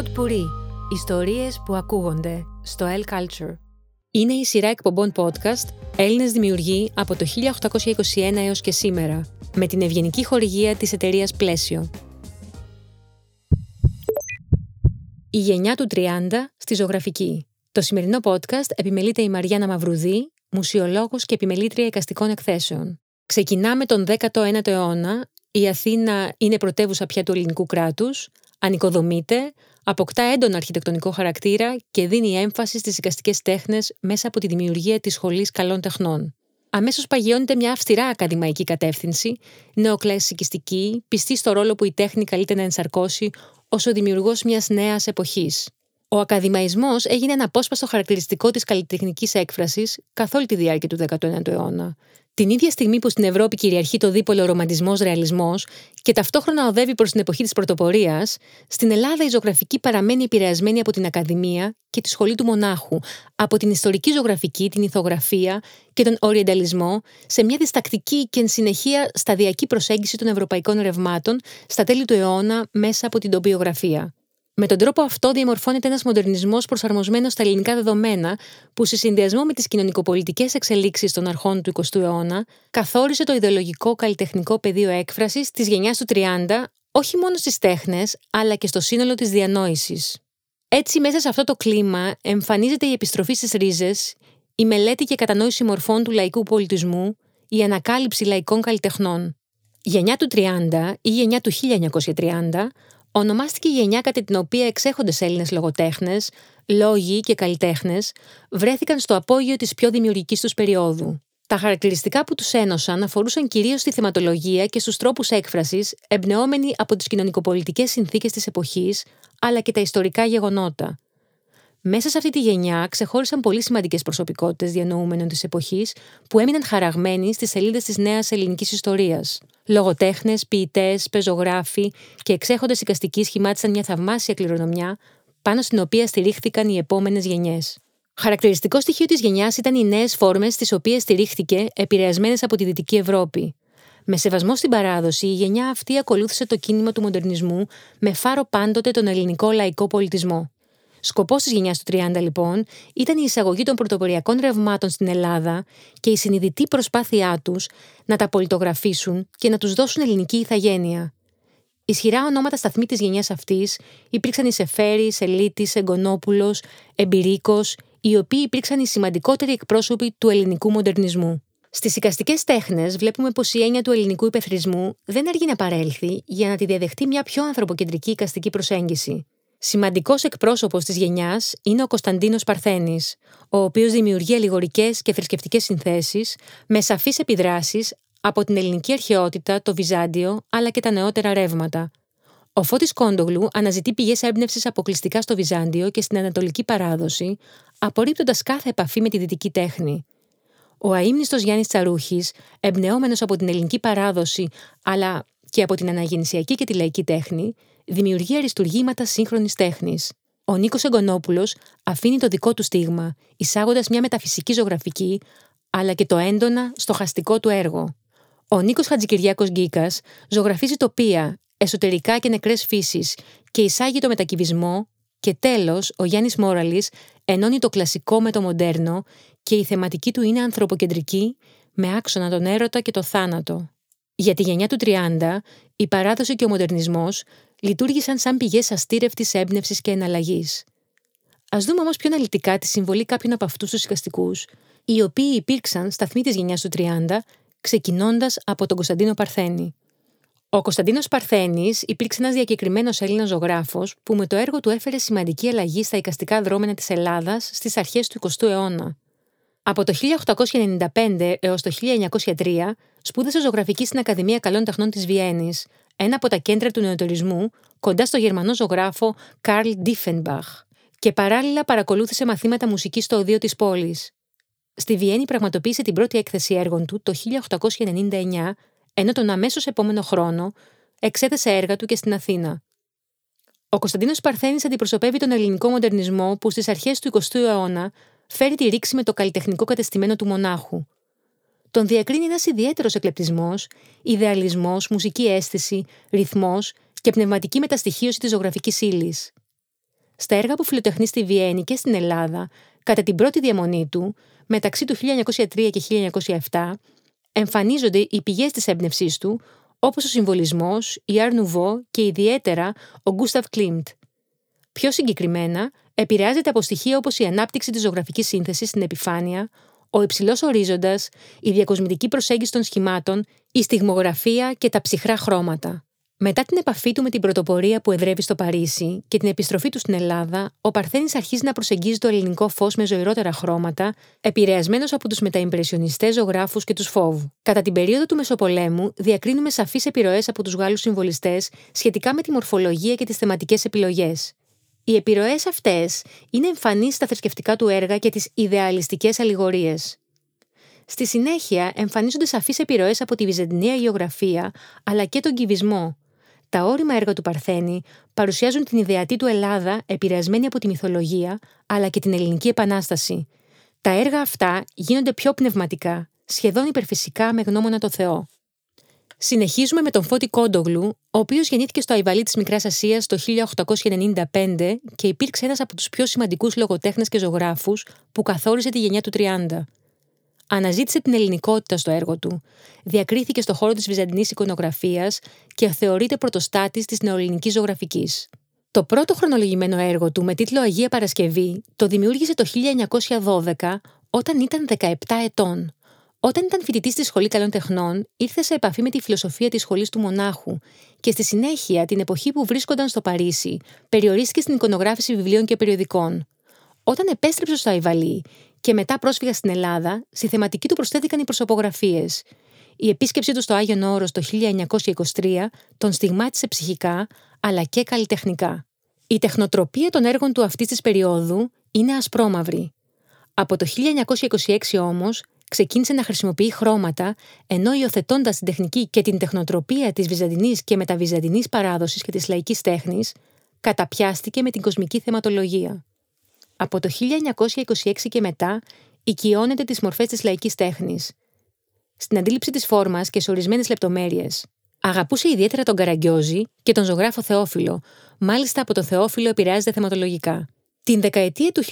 Pod Puri. Ιστορίες που ακούγονται στο El Culture. Είναι η σειρά εκπομπών podcast Έλληνες δημιουργοί από το 1821 έως και σήμερα, με την ευγενική χορηγία της εταιρείας Πλαίσιο. Η γενιά του 30 στη ζωγραφική. Το σημερινό podcast επιμελείται η Μαριάννα Μαυρουδή, μουσιολόγος και επιμελήτρια εικαστικών εκθέσεων. Ξεκινάμε τον 19ο αιώνα. Η Αθήνα είναι πρωτεύουσα πια του ελληνικού κράτους, ανοικοδομείται, αποκτά έντονα αρχιτεκτονικό χαρακτήρα και δίνει έμφαση στις εικαστικές τέχνες μέσα από τη δημιουργία της Σχολής Καλών Τεχνών. Αμέσως παγιώνεται μια αυστηρά ακαδημαϊκή κατεύθυνση, νεοκλασικιστική, πιστή στο ρόλο που η τέχνη καλείται να ενσαρκώσει ως ο δημιουργός μιας νέας εποχής. Ο ακαδημαϊσμός έγινε ένα απόσπαστο χαρακτηριστικό της καλλιτεχνικής έκφρασης καθ' όλη τη διάρκεια του 19ου αιώνα. Την ίδια στιγμή που στην Ευρώπη κυριαρχεί το δίπολο ρομαντισμό-ρεαλισμό και ταυτόχρονα οδεύει προς την εποχή της πρωτοπορίας, στην Ελλάδα η ζωγραφική παραμένει επηρεασμένη από την Ακαδημία και τη Σχολή του Μονάχου, από την ιστορική ζωγραφική, την ηθογραφία και τον οριενταλισμό, σε μια διστακτική και εν συνεχεία σταδιακή προσέγγιση των ευρωπαϊκών ρευμάτων στα τέλη του αιώνα μέσα από την τοπιογραφία. Με τον τρόπο αυτό διαμορφώνεται ένας μοντερνισμός προσαρμοσμένος στα ελληνικά δεδομένα, που σε συνδυασμό με τις κοινωνικοπολιτικές εξελίξεις των αρχών του 20ου αιώνα, καθόρισε το ιδεολογικό καλλιτεχνικό πεδίο έκφρασης της γενιάς του 30, όχι μόνο στις τέχνες, αλλά και στο σύνολο της διανόησης. Έτσι, μέσα σε αυτό το κλίμα εμφανίζεται η επιστροφή στις ρίζες, η μελέτη και κατανόηση μορφών του λαϊκού πολιτισμού, η ανακάλυψη λαϊκών καλλιτεχνών. Γενιά του 30 ή γενιά του 1930 Ονομάστηκε η γενιά κατά την οποία εξέχοντες Έλληνες λογοτέχνες, λόγοι και καλλιτέχνες βρέθηκαν στο απόγειο της πιο δημιουργικής τους περίοδου. Τα χαρακτηριστικά που τους ένωσαν αφορούσαν κυρίως στη θεματολογία και στους τρόπους έκφρασης, εμπνεόμενοι από τις κοινωνικοπολιτικές συνθήκες της εποχής, αλλά και τα ιστορικά γεγονότα. Μέσα σε αυτή τη γενιά ξεχώρισαν πολύ σημαντικές προσωπικότητες διανοούμενων της εποχής που έμειναν χαραγμένοι στις σελίδες της νέας ελληνικής ιστορίας. Λογοτέχνες, ποιητές, πεζογράφοι και εξέχοντες οικαστικοί σχημάτισαν μια θαυμάσια κληρονομιά πάνω στην οποία στηρίχθηκαν οι επόμενες γενιές. Χαρακτηριστικό στοιχείο της γενιάς ήταν οι νέες φόρμες στι οποίες στηρίχθηκε, επηρεασμένες από τη Δυτική Ευρώπη. Με σεβασμό στην παράδοση, η γενιά αυτή ακολούθησε το κίνημα του μοντερνισμού με φάρο πάντοτε τον ελληνικό λαϊκό πολιτισμό. Σκοπός της γενιάς του 30, λοιπόν, ήταν η εισαγωγή των πρωτοποριακών ρευμάτων στην Ελλάδα και η συνειδητή προσπάθειά τους να τα πολιτογραφήσουν και να τους δώσουν ελληνική ηθαγένεια. Ισχυρά ονόματα σταθμή της γενιάς αυτής υπήρξαν η Σεφέρη, Σελίτης, Εγκονόπουλος, Εμπειρίκος, οι οποίοι υπήρξαν οι σημαντικότεροι εκπρόσωποι του ελληνικού μοντερνισμού. Στις οικαστικές τέχνες, βλέπουμε πως η έννοια του ελληνικού υπεθρισμού δεν αργεί να παρέλθει για να τη διαδεχτεί μια πιο ανθρωποκεντρική οικαστική προσέγγιση. Σημαντικός εκπρόσωπος της γενιάς είναι ο Κωνσταντίνος Παρθένης, ο οποίος δημιουργεί αλληγορικές και θρησκευτικές συνθέσεις με σαφείς επιδράσεις από την ελληνική αρχαιότητα, το Βυζάντιο αλλά και τα νεότερα ρεύματα. Ο Φώτης Κόντογλου αναζητεί πηγές έμπνευσης αποκλειστικά στο Βυζάντιο και στην Ανατολική παράδοση, απορρίπτοντας κάθε επαφή με τη δυτική τέχνη. Ο αείμνηστος Γιάννης Τσαρούχης, εμπνεόμενο από την ελληνική παράδοση αλλά και από την αναγεννησιακή και τη λαϊκή τέχνη, δημιουργεί αριστουργήματα σύγχρονης τέχνης. Ο Νίκος Εγκονόπουλος αφήνει το δικό του στίγμα, εισάγοντας μια μεταφυσική ζωγραφική, αλλά και το έντονα στοχαστικό του έργο. Ο Νίκος Χατζικυριάκος Γκίκας ζωγραφίζει τοπία, εσωτερικά και νεκρές φύσεις και εισάγει το μετακυβισμό, και τέλος, ο Γιάννης Μόραλης ενώνει το κλασικό με το μοντέρνο και η θεματική του είναι ανθρωποκεντρική, με άξονα τον έρωτα και το θάνατο. Για τη γενιά του 30, η παράδοση και ο μοντερνισμός λειτουργήσαν σαν πηγές αστήρευτης έμπνευσης και εναλλαγής. Α δούμε όμως πιο αναλυτικά τη συμβολή κάποιων από αυτούς τους οικαστικούς, οι οποίοι υπήρξαν σταθμοί της γενιάς του 30, ξεκινώντας από τον Κωνσταντίνο Παρθένη. Ο Κωνσταντίνος Παρθένης υπήρξε ένας διακεκριμένος Έλληνας ζωγράφος που με το έργο του έφερε σημαντική αλλαγή στα οικαστικά δρόμενα της Ελλάδας στις αρχές του 20ου αιώνα. Από το 1895 έως το 1903 σπούδασε ζωγραφική στην Ακαδημία Καλών Τεχνών της Βιέννης, ένα από τα κέντρα του νεωτερισμού, κοντά στο γερμανό ζωγράφο Καρλ Ντίφενμπαχ, και παράλληλα παρακολούθησε μαθήματα μουσικής στο ωδείο της πόλης. Στη Βιέννη πραγματοποίησε την πρώτη έκθεση έργων του το 1899, ενώ τον αμέσως επόμενο χρόνο εξέθεσε έργα του και στην Αθήνα. Ο Κωνσταντίνος Παρθένης αντιπροσωπεύει τον ελληνικό μοντερνισμό που στις αρχές του 20ου αιώνα φέρει τη ρήξη με το καλλιτεχνικό κατεστημένο του μονάχου. Τον διακρίνει ένας ιδιαίτερος εκλεπτισμός, ιδεαλισμός, μουσική αίσθηση, ρυθμός και πνευματική μεταστοιχίωση της ζωγραφικής ύλης. στα έργα που φιλοτεχνεί στη Βιέννη και στην Ελλάδα κατά την πρώτη διαμονή του, μεταξύ του 1903 και 1907, εμφανίζονται οι πηγές της έμπνευσής του, όπως ο συμβολισμός, η Αρνουβό και ιδιαίτερα ο Γκούσταβ Κλίμπτ. Πιο συγκεκριμένα, επηρεάζεται από στοιχεία όπως η ανάπτυξη της ζωγραφικής σύνθεσης στην επιφάνεια, ο υψηλός ορίζοντας, η διακοσμητική προσέγγιση των σχημάτων, η στιγμογραφία και τα ψυχρά χρώματα. Μετά την επαφή του με την πρωτοπορία που εδρεύει στο Παρίσι και την επιστροφή του στην Ελλάδα, ο Παρθένης αρχίζει να προσεγγίζει το ελληνικό φως με ζωηρότερα χρώματα, επηρεασμένος από τους μεταϊμπρεσιονιστέ ζωγράφους και τους φόβου. Κατά την περίοδο του Μεσοπολέμου, διακρίνουμε σαφείς επιρροές από τους Γάλλους συμβολιστές σχετικά με τη μορφολογία και τις θεματικές επιλογές. Οι επιρροές αυτές είναι εμφανείς στα θρησκευτικά του έργα και τις ιδεαλιστικές αλληγορίες. Στη συνέχεια εμφανίζονται σαφείς επιρροές από τη Βυζαντινή αγιογραφία αλλά και τον κυβισμό, τα όρημα έργα του Παρθένη παρουσιάζουν την ιδεατή του Ελλάδα επηρεασμένη από τη μυθολογία αλλά και την ελληνική επανάσταση. Τα έργα αυτά γίνονται πιο πνευματικά, σχεδόν υπερφυσικά με γνώμονα το Θεό. Συνεχίζουμε με τον Φώτη Κόντογλου, ο οποίος γεννήθηκε στο Αϊβαλί της Μικράς Ασίας το 1895 και υπήρξε ένας από τους πιο σημαντικούς λογοτέχνες και ζωγράφους που καθόρισε τη γενιά του 30. Αναζήτησε την ελληνικότητα στο έργο του. Διακρίθηκε στο χώρο της βυζαντινής εικονογραφίας και θεωρείται πρωτοστάτης της νεοελληνικής ζωγραφικής. Το πρώτο χρονολογημένο έργο του με τίτλο Αγία Παρασκευή το δημιούργησε το 1912 όταν ήταν 17 ετών. Όταν ήταν φοιτητής στη Σχολή Καλών Τεχνών, ήρθε σε επαφή με τη φιλοσοφία της Σχολής του Μονάχου και στη συνέχεια, την εποχή που βρίσκονταν στο Παρίσι, περιορίστηκε στην εικονογράφηση βιβλίων και περιοδικών. Όταν επέστρεψε στο Αϊβαλί και μετά πρόσφυγα στην Ελλάδα, στη θεματική του προσθέθηκαν οι προσωπογραφίες. Η επίσκεψή του στο Άγιο Όρος το 1923 τον στιγμάτισε ψυχικά αλλά και καλλιτεχνικά. Η τεχνοτροπία των έργων του αυτής της περίοδου είναι ασπρόμαυρη. Από το 1926 όμως ξεκίνησε να χρησιμοποιεί χρώματα, ενώ υιοθετώντας την τεχνική και την τεχνοτροπία της βυζαντινής και μεταβυζαντινής παράδοσης και της λαϊκής τέχνης, καταπιάστηκε με την κοσμική θεματολογία. Από το 1926 και μετά οικειώνεται τις μορφές της λαϊκής τέχνης. Στην αντίληψη της φόρμας και σε ορισμένες λεπτομέρειες. Αγαπούσε ιδιαίτερα τον Καραγκιόζη και τον ζωγράφο Θεόφιλο, μάλιστα από το Θεόφιλο επηρεάζεται θεματολογικά. Την δεκαετία του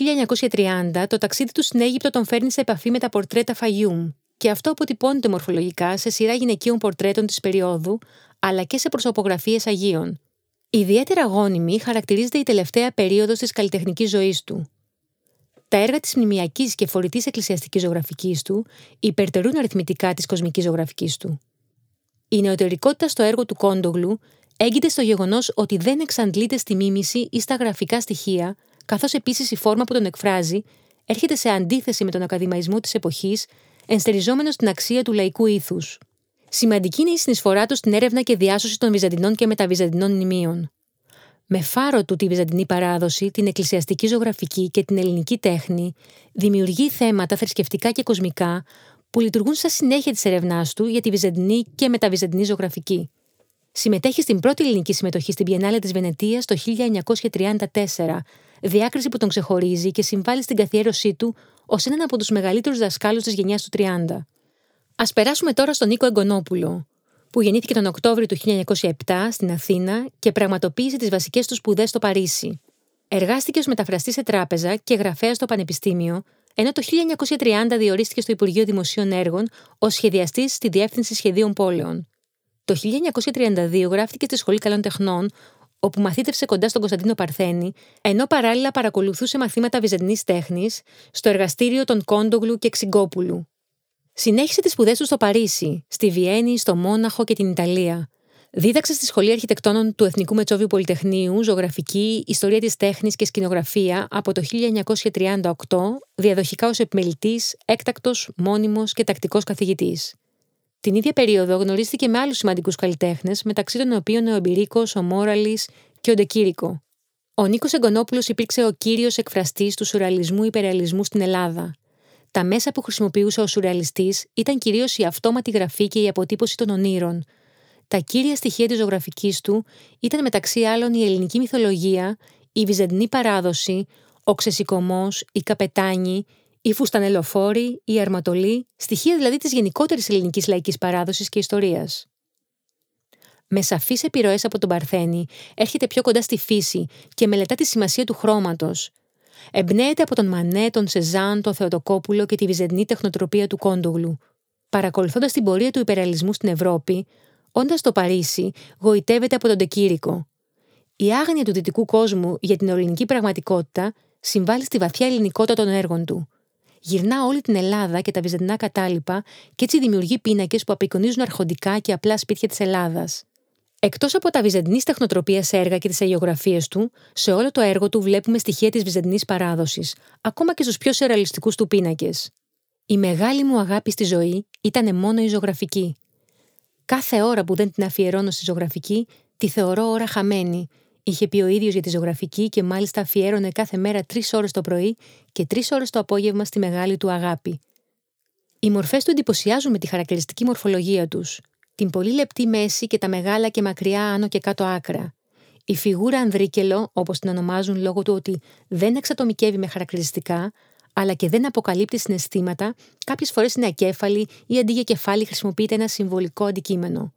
1930, το ταξίδι του στην Αίγυπτο τον φέρνει σε επαφή με τα πορτρέτα Φαγιούμ, και αυτό αποτυπώνεται μορφολογικά σε σειρά γυναικείων πορτρέτων της περίοδου, αλλά και σε προσωπογραφίες Αγίων. Ιδιαίτερα γόνιμη χαρακτηρίζεται η τελευταία περίοδος της καλλιτεχνικής ζωής του. Τα έργα της μνημιακής και φορητής εκκλησιαστικής ζωγραφικής του υπερτερούν αριθμητικά της κοσμικής ζωγραφικής του. Η νεωτερικότητα στο έργο του Κόντογλου έγκυται στο γεγονός ότι δεν εξαντλείται στη μίμηση ή στα γραφικά στοιχεία, καθώς επίσης η φόρμα που τον εκφράζει έρχεται σε αντίθεση με τον ακαδημαϊσμό της εποχής, ενστεριζόμενο στην αξία του λαϊκού ήθους. Σημαντική είναι η συνεισφορά του στην έρευνα και διάσωση των Βυζαντινών και μεταβυζαντινών μνημείων με φάρο του τη βυζαντινή παράδοση, την εκκλησιαστική ζωγραφική και την ελληνική τέχνη, δημιουργεί θέματα θρησκευτικά και κοσμικά που λειτουργούν σαν συνέχεια της ερευνάς του για τη βυζαντινή και μεταβυζαντινή ζωγραφική. Συμμετέχει στην πρώτη ελληνική συμμετοχή στην Πιενάλε της Βενετίας το 1934, διάκριση που τον ξεχωρίζει και συμβάλλει στην καθιέρωσή του ως έναν από τους μεγαλύτερους δασκάλους της γενιάς του 30. Α περάσουμε τώρα στον Νίκο Εγκονόπουλο, που γεννήθηκε τον Οκτώβριο του 1907 στην Αθήνα και πραγματοποίησε τις βασικές του σπουδές στο Παρίσι. Εργάστηκε ως μεταφραστής σε τράπεζα και γραφέα στο Πανεπιστήμιο, ενώ το 1930 διορίστηκε στο Υπουργείο Δημοσίων Έργων ως σχεδιαστής στη Διεύθυνση Σχεδίων Πόλεων. Το 1932 γράφτηκε στη Σχολή Καλών Τεχνών, όπου μαθήτευσε κοντά στον Κωνσταντίνο Παρθένη, ενώ παράλληλα παρακολουθούσε μαθήματα βυζαντινής τέχνης στο εργαστήριο των Κόντογλου και Ξυγκόπουλου. Συνέχισε τις σπουδές του στο Παρίσι, στη Βιέννη, στο Μόναχο και την Ιταλία. Δίδαξε στη Σχολή Αρχιτεκτόνων του Εθνικού Μετσόβιου Πολυτεχνείου ζωγραφική, ιστορία της τέχνης και σκηνογραφία από το 1938, διαδοχικά ως επιμελητής, έκτακτος, μόνιμος και τακτικός καθηγητής. Την ίδια περίοδο γνωρίστηκε με άλλους σημαντικούς καλλιτέχνες, μεταξύ των οποίων ο Εμπειρίκος, ο Μόραλης και ο Ντεκύρικο. Ο Νίκος Εγκονόπουλο υπήρξε ο κύριος εκφραστής του σουραλισμού υπερεαλισμού στην Ελλάδα. Τα μέσα που χρησιμοποιούσε ο σουρεαλιστής ήταν κυρίως η αυτόματη γραφή και η αποτύπωση των ονείρων. Τα κύρια στοιχεία της ζωγραφικής του ήταν μεταξύ άλλων η ελληνική μυθολογία, η βυζαντινή παράδοση, ο ξεσηκωμός, η καπετάνη, η φουστανελοφόρη, η αρματολή, στοιχεία δηλαδή της γενικότερης ελληνικής λαϊκής παράδοσης και ιστορίας. Με σαφείς επιρροές από τον Παρθένη, έρχεται πιο κοντά στη φύση και μελετά τη σημασία του χρώματος. Εμπνέεται από τον Μανέ, τον Σεζάν, τον Θεοτοκόπουλο και τη βυζεντινή τεχνοτροπία του Κόντογλου. Παρακολουθώντας την πορεία του υπεραλισμού στην Ευρώπη, όντας στο Παρίσι, γοητεύεται από τον Τεκήρικο. Η άγνοια του δυτικού κόσμου για την ελληνική πραγματικότητα συμβάλλει στη βαθιά ελληνικότητα των έργων του. Γυρνά όλη την Ελλάδα και τα βυζαντινά κατάλοιπα και έτσι δημιουργεί πίνακες που απεικονίζουν αρχοντικά και απλά σπίτια της Ελλάδας. Εκτός από τα βυζαντινής τεχνοτροπία έργα και τις αγιογραφίες του, σε όλο το έργο του βλέπουμε στοιχεία της βυζαντινής παράδοσης, ακόμα και στους πιο σεραλιστικού του πίνακες. Η μεγάλη μου αγάπη στη ζωή ήταν μόνο η ζωγραφική. Κάθε ώρα που δεν την αφιερώνω στη ζωγραφική, τη θεωρώ ώρα χαμένη Είχε πει ο ίδιος για τη ζωγραφική και μάλιστα αφιέρωνε κάθε μέρα τρεις ώρες το πρωί και τρεις ώρες το απόγευμα στη μεγάλη του αγάπη. Οι μορφές του εντυπωσιάζουν με τη χαρακτηριστική μορφολογία τους, την πολύ λεπτή μέση και τα μεγάλα και μακριά άνω και κάτω άκρα. Η φιγούρα Ανδρίκελο, όπως την ονομάζουν λόγω του ότι δεν εξατομικεύει με χαρακτηριστικά, αλλά και δεν αποκαλύπτει συναισθήματα, κάποιες φορές είναι ακέφαλη ή αντί για κεφάλι χρησιμοποιείται ένα συμβολικό αντικείμενο.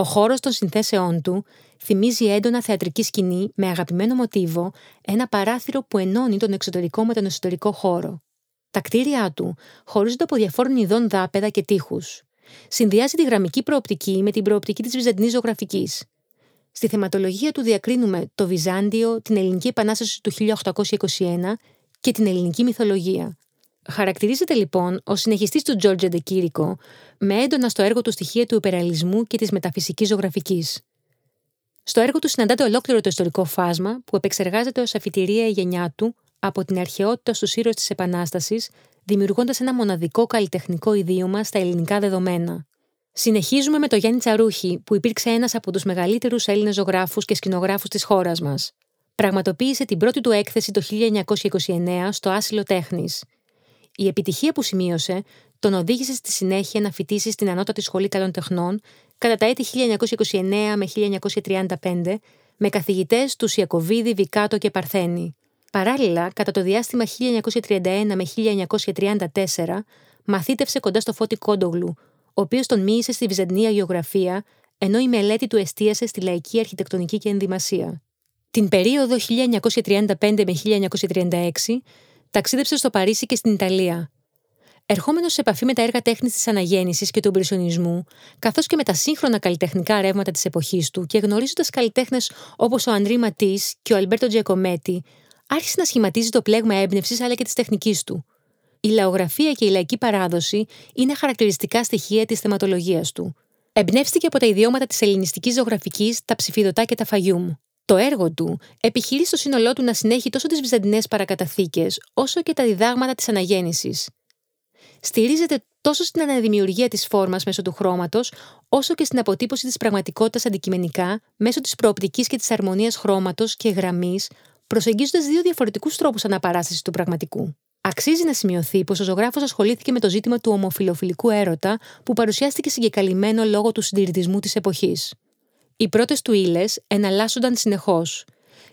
Ο χώρος των συνθέσεών του θυμίζει έντονα θεατρική σκηνή με αγαπημένο μοτίβο ένα παράθυρο που ενώνει τον εξωτερικό με τον εσωτερικό χώρο. Τα κτίρια του χωρίζονται από διαφόρων ειδών δάπεδα και τείχους. Συνδυάζει τη γραμμική προοπτική με την προοπτική της βυζαντινής ζωγραφικής. Στη θεματολογία του διακρίνουμε το Βυζάντιο, την Ελληνική Επανάσταση του 1821 και την ελληνική μυθολογία. Χαρακτηρίζεται λοιπόν ω συνεχιστής του Τζόρτζ Ντεκύρικο, με έντονα στο έργο του στοιχεία του υπεραλισμού και της μεταφυσικής ζωγραφικής. Στο έργο του συναντάται ολόκληρο το ιστορικό φάσμα που επεξεργάζεται ως αφιτηρία η γενιά του από την αρχαιότητα στους ήρωες της Επανάστασης, δημιουργώντας ένα μοναδικό καλλιτεχνικό ιδίωμα στα ελληνικά δεδομένα. Συνεχίζουμε με το Γιάννη Τσαρούχη, που υπήρξε ένας από τους μεγαλύτερους Έλληνες ζωγράφους και σκηνογράφους της χώρας μας. Πραγματοποίησε την πρώτη του έκθεση το 1929 στο Άσυλο Τέχνης. Η επιτυχία που σημείωσε τον οδήγησε στη συνέχεια να φοιτήσει στην Ανώτατη Σχολή Καλών Τεχνών κατά τα έτη 1929 με 1935 με καθηγητές τους Ιακωβίδη, Βικάτο και Παρθένη. Παράλληλα, κατά το διάστημα 1931 με 1934, μαθήτευσε κοντά στο Φώτη Κόντογλου, ο οποίος τον μίλησε στη Βυζαντινή Αγιογραφία, ενώ η μελέτη του εστίασε στη λαϊκή αρχιτεκτονική και ενδυμασία. Την περίοδο 1935 με 1936 ταξίδεψε στο Παρίσι και στην Ιταλία, Ερχόμενος σε επαφή με τα έργα τέχνης της αναγέννησης και του εμπρισιονισμού, καθώς και με τα σύγχρονα καλλιτεχνικά ρεύματα της εποχής του και γνωρίζοντας καλλιτέχνες όπως ο Ανδρή Ματής και ο Αλμπέρτο Τζιακομέτη, άρχισε να σχηματίζει το πλέγμα έμπνευσης αλλά και της τεχνικής του. Η λαογραφία και η λαϊκή παράδοση είναι χαρακτηριστικά στοιχεία της θεματολογίας του. Εμπνεύστηκε από τα ιδιώματα της ελληνιστικής ζωγραφικής, τα ψηφιδωτά και τα φαγιούμ. Το έργο του επιχειρεί στο σύνολό του να συνέχει τόσο τις βυζαντινές παρακαταθήκες, όσο και τα διδάγματα της αναγέννησης στηρίζεται τόσο στην αναδημιουργία της φόρμας μέσω του χρώματος, όσο και στην αποτύπωση της πραγματικότητας αντικειμενικά μέσω της προοπτικής και της αρμονίας χρώματος και γραμμής, προσεγγίζοντας δύο διαφορετικούς τρόπους αναπαράστασης του πραγματικού. Αξίζει να σημειωθεί πως ο ζωγράφος ασχολήθηκε με το ζήτημα του ομοφιλοφιλικού έρωτα που παρουσιάστηκε συγκεκαλυμμένο λόγω του συντηρητισμού της εποχής. Οι πρώτες του ύλες εναλλάσσονταν συνεχώς,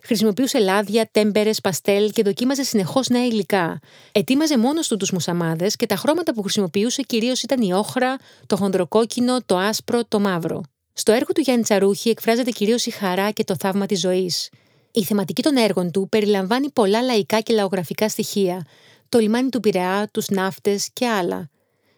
Χρησιμοποιούσε λάδια, τέμπερες, παστέλ και δοκίμαζε συνεχώς νέα υλικά. Ετοίμαζε μόνος του τους μουσαμάδες και τα χρώματα που χρησιμοποιούσε κυρίως ήταν η όχρα, το χονδροκόκκινο, το άσπρο, το μαύρο. Στο έργο του Γιάννη Τσαρούχη εκφράζεται κυρίως η χαρά και το θαύμα της ζωής. Η θεματική των έργων του περιλαμβάνει πολλά λαϊκά και λαογραφικά στοιχεία, το λιμάνι του Πειραιά, τους ναύτες και άλλα.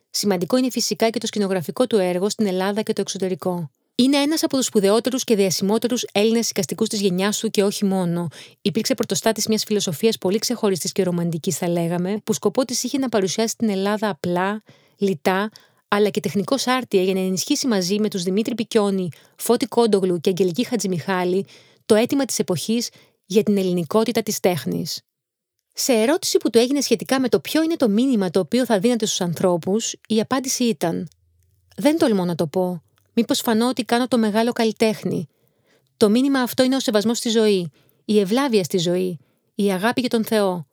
Σημαντικό είναι φυσικά και το σκηνογραφικό του έργο στην Ελλάδα και το εξωτερικό. Είναι ένας από τους σπουδαιότερους και διασημότερους Έλληνες οικαστικού της γενιάς του και όχι μόνο. Υπήρξε πρωτοστάτης μιας φιλοσοφίας πολύ ξεχωριστής και ρομαντικής, θα λέγαμε, που σκοπό της είχε να παρουσιάσει την Ελλάδα απλά, λιτά, αλλά και τεχνικός άρτια για να ενισχύσει μαζί με τους Δημήτρη Πικιόνη, Φώτη Κόντογλου και Αγγελική Χατζημιχάλη το αίτημα της εποχής για την ελληνικότητα της τέχνης. Σε ερώτηση που του έγινε σχετικά με το ποιο είναι το μήνυμα το οποίο θα δίνεται στους ανθρώπους, η απάντηση ήταν: Δεν τολμώ να το πω. Μήπως φανώ ότι κάνω το μεγάλο καλλιτέχνη. Το μήνυμα αυτό είναι ο σεβασμός στη ζωή, η ευλάβεια στη ζωή, η αγάπη για τον Θεό.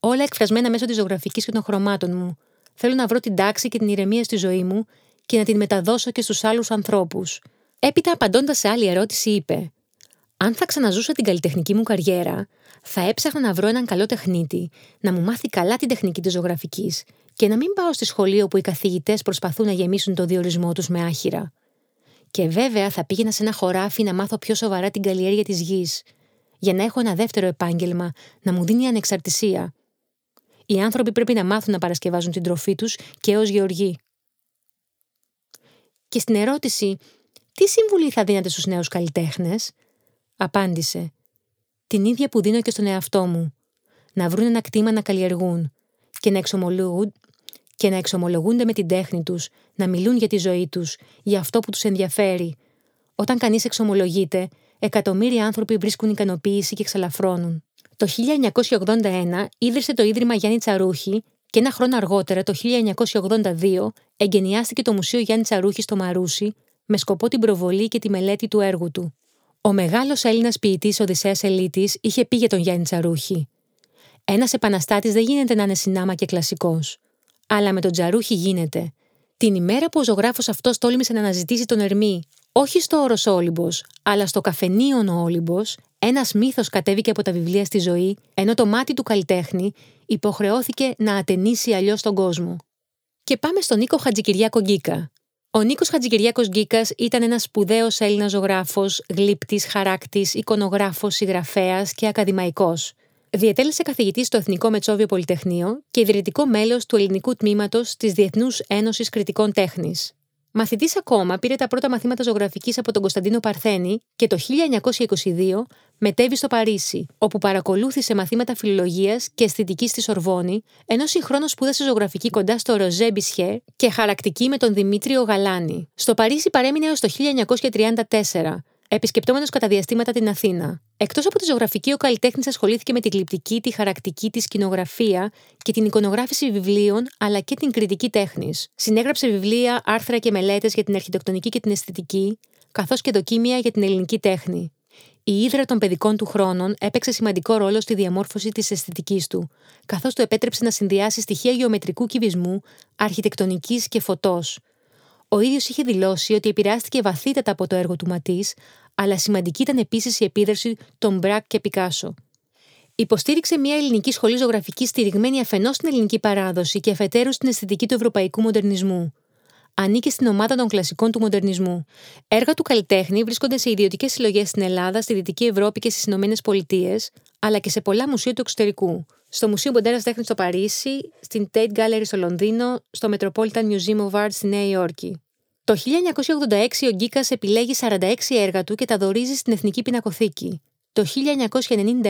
Όλα εκφρασμένα μέσω της ζωγραφικής και των χρωμάτων μου. Θέλω να βρω την τάξη και την ηρεμία στη ζωή μου και να την μεταδώσω και στους άλλους ανθρώπους. Έπειτα, απαντώντας σε άλλη ερώτηση, είπε: Αν θα ξαναζούσα την καλλιτεχνική μου καριέρα, θα έψαχνα να βρω έναν καλό τεχνίτη, να μου μάθει καλά την τεχνική της ζωγραφικής και να μην πάω στη σχολείο που οι καθηγητές προσπαθούν να γεμίσουν το διορισμό τους με άχυρα. Και βέβαια θα πήγαινα σε ένα χωράφι να μάθω πιο σοβαρά την καλλιέργεια της γης, για να έχω ένα δεύτερο επάγγελμα να μου δίνει ανεξαρτησία. Οι άνθρωποι πρέπει να μάθουν να παρασκευάζουν την τροφή τους και ως γεωργοί. Και στην ερώτηση, τι συμβουλή θα δίνατε στους νέους καλλιτέχνες, απάντησε, την ίδια που δίνω και στον εαυτό μου. Να βρουν ένα κτήμα να καλλιεργούν και να εξομολογούν και να εξομολογούνται με την τέχνη τους, να μιλούν για τη ζωή τους, για αυτό που τους ενδιαφέρει. Όταν κανείς εξομολογείται, εκατομμύρια άνθρωποι βρίσκουν ικανοποίηση και εξαλαφρώνουν. Το 1981 ίδρυσε το Ίδρυμα Γιάννη Τσαρούχη και ένα χρόνο αργότερα, το 1982, εγκαινιάστηκε το Μουσείο Γιάννη Τσαρούχη στο Μαρούσι με σκοπό την προβολή και τη μελέτη του έργου του. Ο μεγάλος Έλληνας ποιητής Οδυσσέας Ελίτης είχε πει για τον Γιάννη Τσαρούχη. Ένας επαναστάτης δεν γίνεται να είναι συνάμα και κλασικός. Αλλά με τον Τζαρούχη γίνεται. Την ημέρα που ο ζωγράφος αυτός τόλμησε να αναζητήσει τον Ερμή, όχι στο όρος Όλυμπος, αλλά στο καφενείον ο Όλυμπος, ένας μύθος κατέβηκε από τα βιβλία στη ζωή, ενώ το μάτι του καλλιτέχνη υποχρεώθηκε να ατενίσει αλλιώς τον κόσμο. Και πάμε στον Νίκο Χατζικυριάκο Γκίκα. Ο Νίκος Χατζικυριάκος Γκίκας ήταν ένας σπουδαίος Έλληνας ζωγράφος, γλύπτη, χαράκτης, εικονογράφος, συγγραφέας και ακαδημαϊκός. Διετέλεσε καθηγητή στο Εθνικό Μετσόβιο Πολυτεχνείο και ιδρυτικό μέλος του ελληνικού τμήματος της Διεθνούς Ένωσης Κριτικών Τέχνης. Μαθητής ακόμα, πήρε τα πρώτα μαθήματα ζωγραφικής από τον Κωνσταντίνο Παρθένη και το 1922 μετέβη στο Παρίσι, όπου παρακολούθησε μαθήματα φιλολογίας και αισθητικής στη Σορβόνη, ενώ συγχρόνω σπούδασε ζωγραφική κοντά στο Ροζέ Μπισιέ και χαρακτική με τον Δημήτριο Γαλάνη. Στο Παρίσι παρέμεινε έως το 1934, επισκεπτόμενος κατά διαστήματα την Αθήνα. Εκτός από τη ζωγραφική, ο καλλιτέχνης ασχολήθηκε με τη γλυπτική, τη χαρακτική, τη σκηνογραφία και την εικονογράφηση βιβλίων, αλλά και την κριτική τέχνης. Συνέγραψε βιβλία, άρθρα και μελέτες για την αρχιτεκτονική και την αισθητική, καθώς και δοκίμια για την ελληνική τέχνη. Η ύδρα των παιδικών του χρόνων έπαιξε σημαντικό ρόλο στη διαμόρφωση της αισθητικής του, καθώς του επέτρεψε να συνδυάσει στοιχεία γεωμετρικού κυβισμού, αρχιτεκτονικής και φωτός. Ο ίδιος είχε δηλώσει ότι επηρεάστηκε βαθύτατα από το έργο του Ματής, αλλά σημαντική ήταν επίσης η επίδραση των Μπρακ και Πικάσο. Υποστήριξε μια ελληνική σχολή ζωγραφική στηριγμένη αφενός στην ελληνική παράδοση και αφετέρου στην αισθητική του ευρωπαϊκού μοντερνισμού. Ανήκε στην ομάδα των κλασικών του μοντερνισμού. Έργα του καλλιτέχνη βρίσκονται σε ιδιωτικές συλλογές στην Ελλάδα, στη Δυτική Ευρώπη και στις Ηνωμένες Πολιτείες, αλλά και σε πολλά μουσεία του εξωτερικού. Στο Μουσείο Μποντέρα Τέχνης στο Παρίσι, στην Tate Gallery στο Λονδίνο, στο Metropolitan Museum of Art στη Νέα Υόρκη. Το 1986 ο Γκίκας επιλέγει 46 έργα του και τα δορίζει στην Εθνική Πινακοθήκη. Το 1991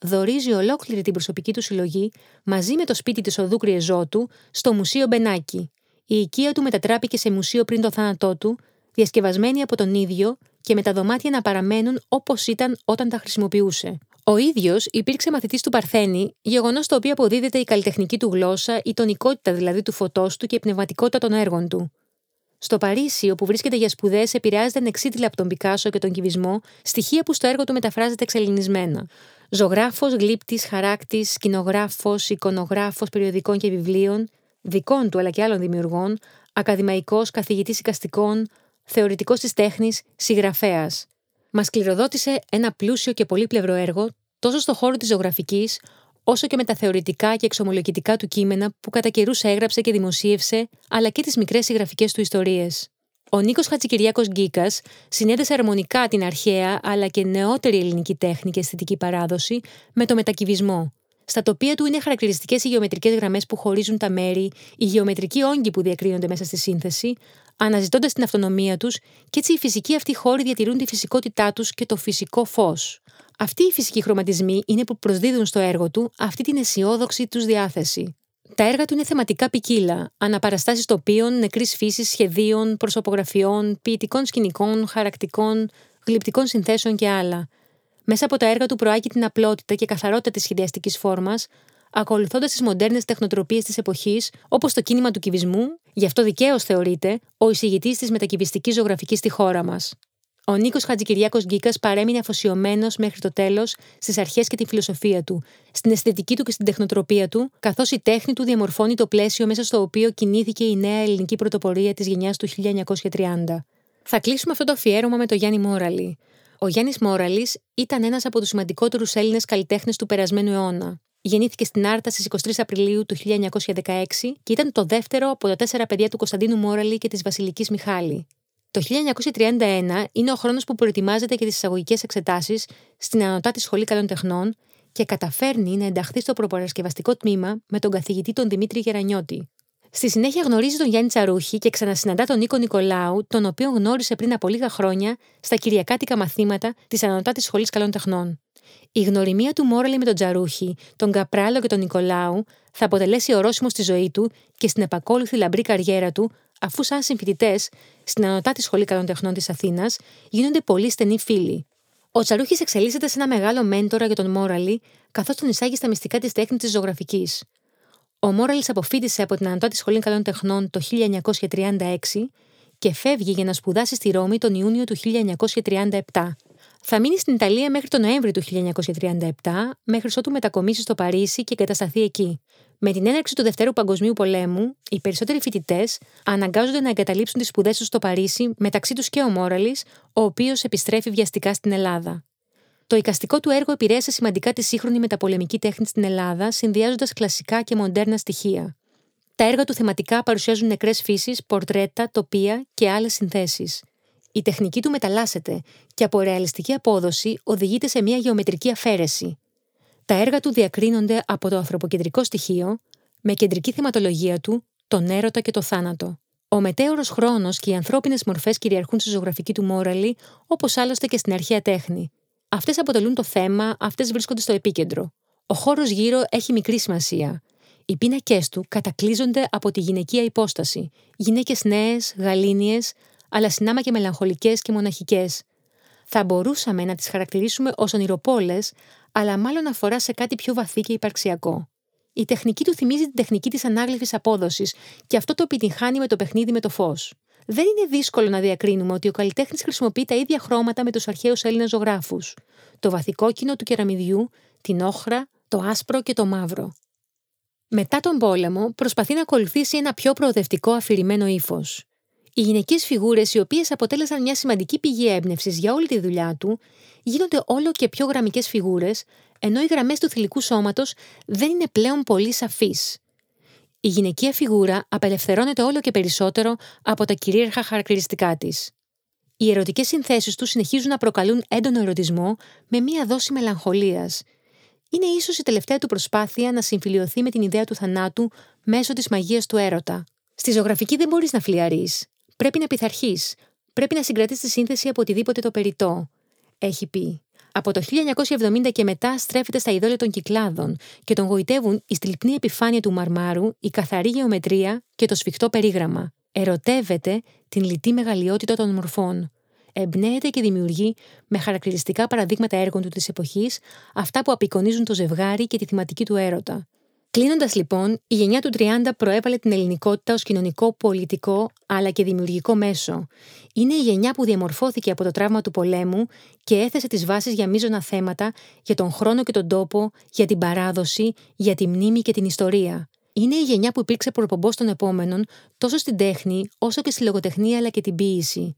δορίζει ολόκληρη την προσωπική του συλλογή μαζί με το σπίτι της οδού Κριεζότου στο Μουσείο Μπενάκη. Η οικία του μετατράπηκε σε μουσείο πριν το θάνατό του, διασκευασμένη από τον ίδιο και με τα δωμάτια να παραμένουν όπως ήταν όταν τα χρησιμοποιούσε. Ο ίδιος υπήρξε μαθητής του Παρθένη, γεγονός το οποίο αποδίδεται η καλλιτεχνική του γλώσσα, η τονικότητα δηλαδή του φωτός του και η πνευματικότητα των έργων του. Στο Παρίσι, όπου βρίσκεται για σπουδές, επηρεάζεται ανεξίτηλα από τον Πικάσο και τον Κυβισμό, στοιχεία που στο έργο του μεταφράζεται εξελινισμένα. Ζωγράφος, γλύπτης, χαράκτης, σκηνογράφος, εικονογράφος περιοδικών και βιβλίων, δικών του αλλά και άλλων δημιουργών, ακαδημαϊκός, καθηγητής οικαστικών, θεωρητικός της τέχνης, συγγραφέας. Μας κληροδότησε ένα πλούσιο και πολύπλευρο έργο, τόσο στο χώρο της ζωγραφικής, όσο και με τα θεωρητικά και εξομολογητικά του κείμενα που κατά καιρούς έγραψε και δημοσίευσε, αλλά και τις μικρές συγγραφικές του ιστορίες. Ο Νίκος Χατζικυριάκος Γκίκας συνέδεσε αρμονικά την αρχαία αλλά και νεότερη ελληνική τέχνη και αισθητική παράδοση με το μετακυβισμό. Στα τοπία του είναι χαρακτηριστικές οι γεωμετρικές γραμμές που χωρίζουν τα μέρη, οι γεωμετρικοί όγκοι που διακρίνονται μέσα στη σύνθεση, αναζητώντας την αυτονομία τους και έτσι οι φυσικοί αυτοί χώροι διατηρούν τη φυσικότητά τους και το φυσικό φως. Αυτοί οι φυσικοί χρωματισμοί είναι που προσδίδουν στο έργο του αυτή την αισιόδοξη τους διάθεση. Τα έργα του είναι θεματικά ποικίλα, αναπαραστάσεις τοπίων, νεκρής φύσης, σχεδίων, προσωπογραφιών, ποιητικών σκηνικών, χαρακτικών, γλυπτικών συνθέσεων και άλλα. Μέσα από τα έργα του προάγει την απλότητα και καθαρότητα της σχεδιαστικής φόρμας, ακολουθώντας τις μοντέρνες τεχνοτροπίες της εποχής, όπως το κίνημα του κυβισμού, γι' αυτό δικαίως θεωρείται ο εισηγητής της μετακυβιστικής ζωγραφικής στη χώρα μας. Ο Νίκος Χατζικυριάκος Γκίκας παρέμεινε αφοσιωμένος μέχρι το τέλος στις αρχές και τη φιλοσοφία του, στην αισθητική του και στην τεχνοτροπία του, καθώς η τέχνη του διαμορφώνει το πλαίσιο μέσα στο οποίο κινήθηκε η νέα ελληνική πρωτοπορία της γενιάς του 1930. Θα κλείσουμε αυτό το αφιέρωμα με το Γιάννη Μόραλη. Ο Γιάννης Μόραλης ήταν ένας από τους σημαντικότερους Έλληνες καλλιτέχνες του περασμένου αιώνα. Γεννήθηκε στην Άρτα στις 23 Απριλίου του 1916 και ήταν το δεύτερο από τα τέσσερα παιδιά του Κωνσταντίνου Μόραλη και της Βασιλικής Μιχάλη. Το 1931 είναι ο χρόνος που προετοιμάζεται για τις εισαγωγικές εξετάσεις στην Ανωτάτη Σχολή Καλών Τεχνών και καταφέρνει να ενταχθεί στο προπαρασκευαστικό τμήμα με τον καθηγητή τον Δημήτρη Γερανιώτη. Στη συνέχεια γνωρίζει τον Γιάννη Τσαρούχη και ξανασυναντά τον Νίκο Νικολάου, τον οποίο γνώρισε πριν από λίγα χρόνια στα κυριακάτικα μαθήματα της Ανωτάτη Σχολής Καλών Τεχνών. Η γνωριμία του Μόραλη με τον Τζαρούχη, τον Καπράλο και τον Νικολάου θα αποτελέσει ορόσημο στη ζωή του και στην επακόλουθη λαμπρή καριέρα του, αφού σαν συμφοιτητές στην Ανωτάτη Σχολή Καλών Τεχνών της Αθήνας γίνονται πολύ στενοί φίλοι. Ο Τσαρούχη εξελίσσεται σε ένα μεγάλο μέντορα για τον Μόραλη, καθώς τον εισάγει στα μυστικά της τέχνης της ζωγραφικής. Ο Μόραλης αποφύτησε από την Ανωτάτη Σχολή Καλών Τεχνών το 1936 και φεύγει για να σπουδάσει στη Ρώμη τον Ιούνιο του 1937. Θα μείνει στην Ιταλία μέχρι τον Νοέμβριο του 1937, μέχρι ότου μετακομίσει στο Παρίσι και εγκατασταθεί εκεί. Με την έναρξη του Δευτέρου Παγκοσμίου Πολέμου, οι περισσότεροι φοιτητές αναγκάζονται να εγκαταλείψουν τις σπουδές τους στο Παρίσι, μεταξύ τους και ο Μόραλης, ο οποίος επιστρέφει βιαστικά στην Ελλάδα. Το εικαστικό του έργο επηρέασε σημαντικά τη σύγχρονη μεταπολεμική τέχνη στην Ελλάδα, συνδυάζοντας κλασικά και μοντέρνα στοιχεία. Τα έργα του θεματικά παρουσιάζουν νεκρές φύσεις, πορτρέτα, τοπία και άλλες συνθέσεις. Η τεχνική του μεταλλάσσεται και από ρεαλιστική απόδοση οδηγείται σε μια γεωμετρική αφαίρεση. Τα έργα του διακρίνονται από το ανθρωποκεντρικό στοιχείο, με κεντρική θεματολογία του τον έρωτα και το θάνατο. Ο μετέωρος χρόνος και οι ανθρώπινες μορφές κυριαρχούν στη ζωγραφική του Μόραλη, όπως άλλωστε και στην αρχαία τέχνη. Αυτές αποτελούν το θέμα, αυτές βρίσκονται στο επίκεντρο. Ο χώρος γύρω έχει μικρή σημασία. Οι πίνακές του κατακλείζονται από τη γυναικεία υπόσταση. Γυναίκες νέες, γαλήνιες, αλλά συνάμα και μελαγχολικές και μοναχικές. Θα μπορούσαμε να τις χαρακτηρίσουμε ως ονειροπόλες, αλλά μάλλον αφορά σε κάτι πιο βαθύ και υπαρξιακό. Η τεχνική του θυμίζει την τεχνική της ανάγλυφης απόδοσης και αυτό το επιτυγχάνει με το παιχνίδι με το φως. Δεν είναι δύσκολο να διακρίνουμε ότι ο καλλιτέχνης χρησιμοποιεί τα ίδια χρώματα με τους αρχαίους Έλληνες ζωγράφους. Το βαθικόκκινο του κεραμιδιού, την όχρα, το άσπρο και το μαύρο. Μετά τον πόλεμο, προσπαθεί να ακολουθήσει ένα πιο προοδευτικό αφηρημένο ύφος. Οι γυναικείε φιγούρες, οι οποίες αποτέλεσαν μια σημαντική πηγή έμπνευσης για όλη τη δουλειά του, γίνονται όλο και πιο γραμμικές φιγούρες, ενώ οι γραμμές του θηλυκού σώματος δεν είναι πλέον πολύ σαφείς. Η γυναικεία φιγούρα απελευθερώνεται όλο και περισσότερο από τα κυρίαρχα χαρακτηριστικά της. Οι ερωτικές συνθέσεις τους συνεχίζουν να προκαλούν έντονο ερωτισμό με μία δόση μελαγχολίας. Είναι ίσως η τελευταία του προσπάθεια να συμφιλειωθεί με την ιδέα του θανάτου μέσω της μαγείας του έρωτα. Στη ζωγραφική δεν μπορείς να φλιαρείς. Πρέπει να πειθαρχείς. Πρέπει να συγκρατείς τη σύνθεση από οτιδήποτε το περιττό. Έχει πει. Από το 1970 και μετά στρέφεται στα ειδόλια των κυκλάδων και τον γοητεύουν η στυλπνή επιφάνεια του μαρμάρου, η καθαρή γεωμετρία και το σφιχτό περίγραμμα. Ερωτεύεται την λιτή μεγαλειότητα των μορφών. Εμπνέεται και δημιουργεί, με χαρακτηριστικά παραδείγματα έργων του της εποχής, αυτά που απεικονίζουν το ζευγάρι και τη θυματική του έρωτα. Κλείνοντας λοιπόν, η γενιά του 30 προέβαλε την ελληνικότητα ως κοινωνικό, πολιτικό αλλά και δημιουργικό μέσο. Είναι η γενιά που διαμορφώθηκε από το τραύμα του πολέμου και έθεσε τις βάσεις για μείζωνα θέματα, για τον χρόνο και τον τόπο, για την παράδοση, για τη μνήμη και την ιστορία. Είναι η γενιά που υπήρξε προπομπός των επόμενων τόσο στην τέχνη όσο και στη λογοτεχνία αλλά και την ποίηση.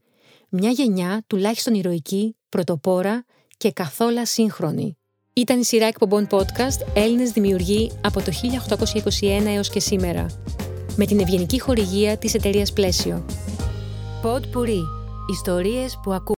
Μια γενιά τουλάχιστον ηρωική, πρωτοπόρα και καθόλου σύγχρονη. Ήταν η σειρά εκπομπών podcast Έλληνες δημιουργοί από το 1821 έως και σήμερα, με την ευγενική χορηγία της εταιρείας Πλαίσιο. Pod Puri. Ιστορίες που ακού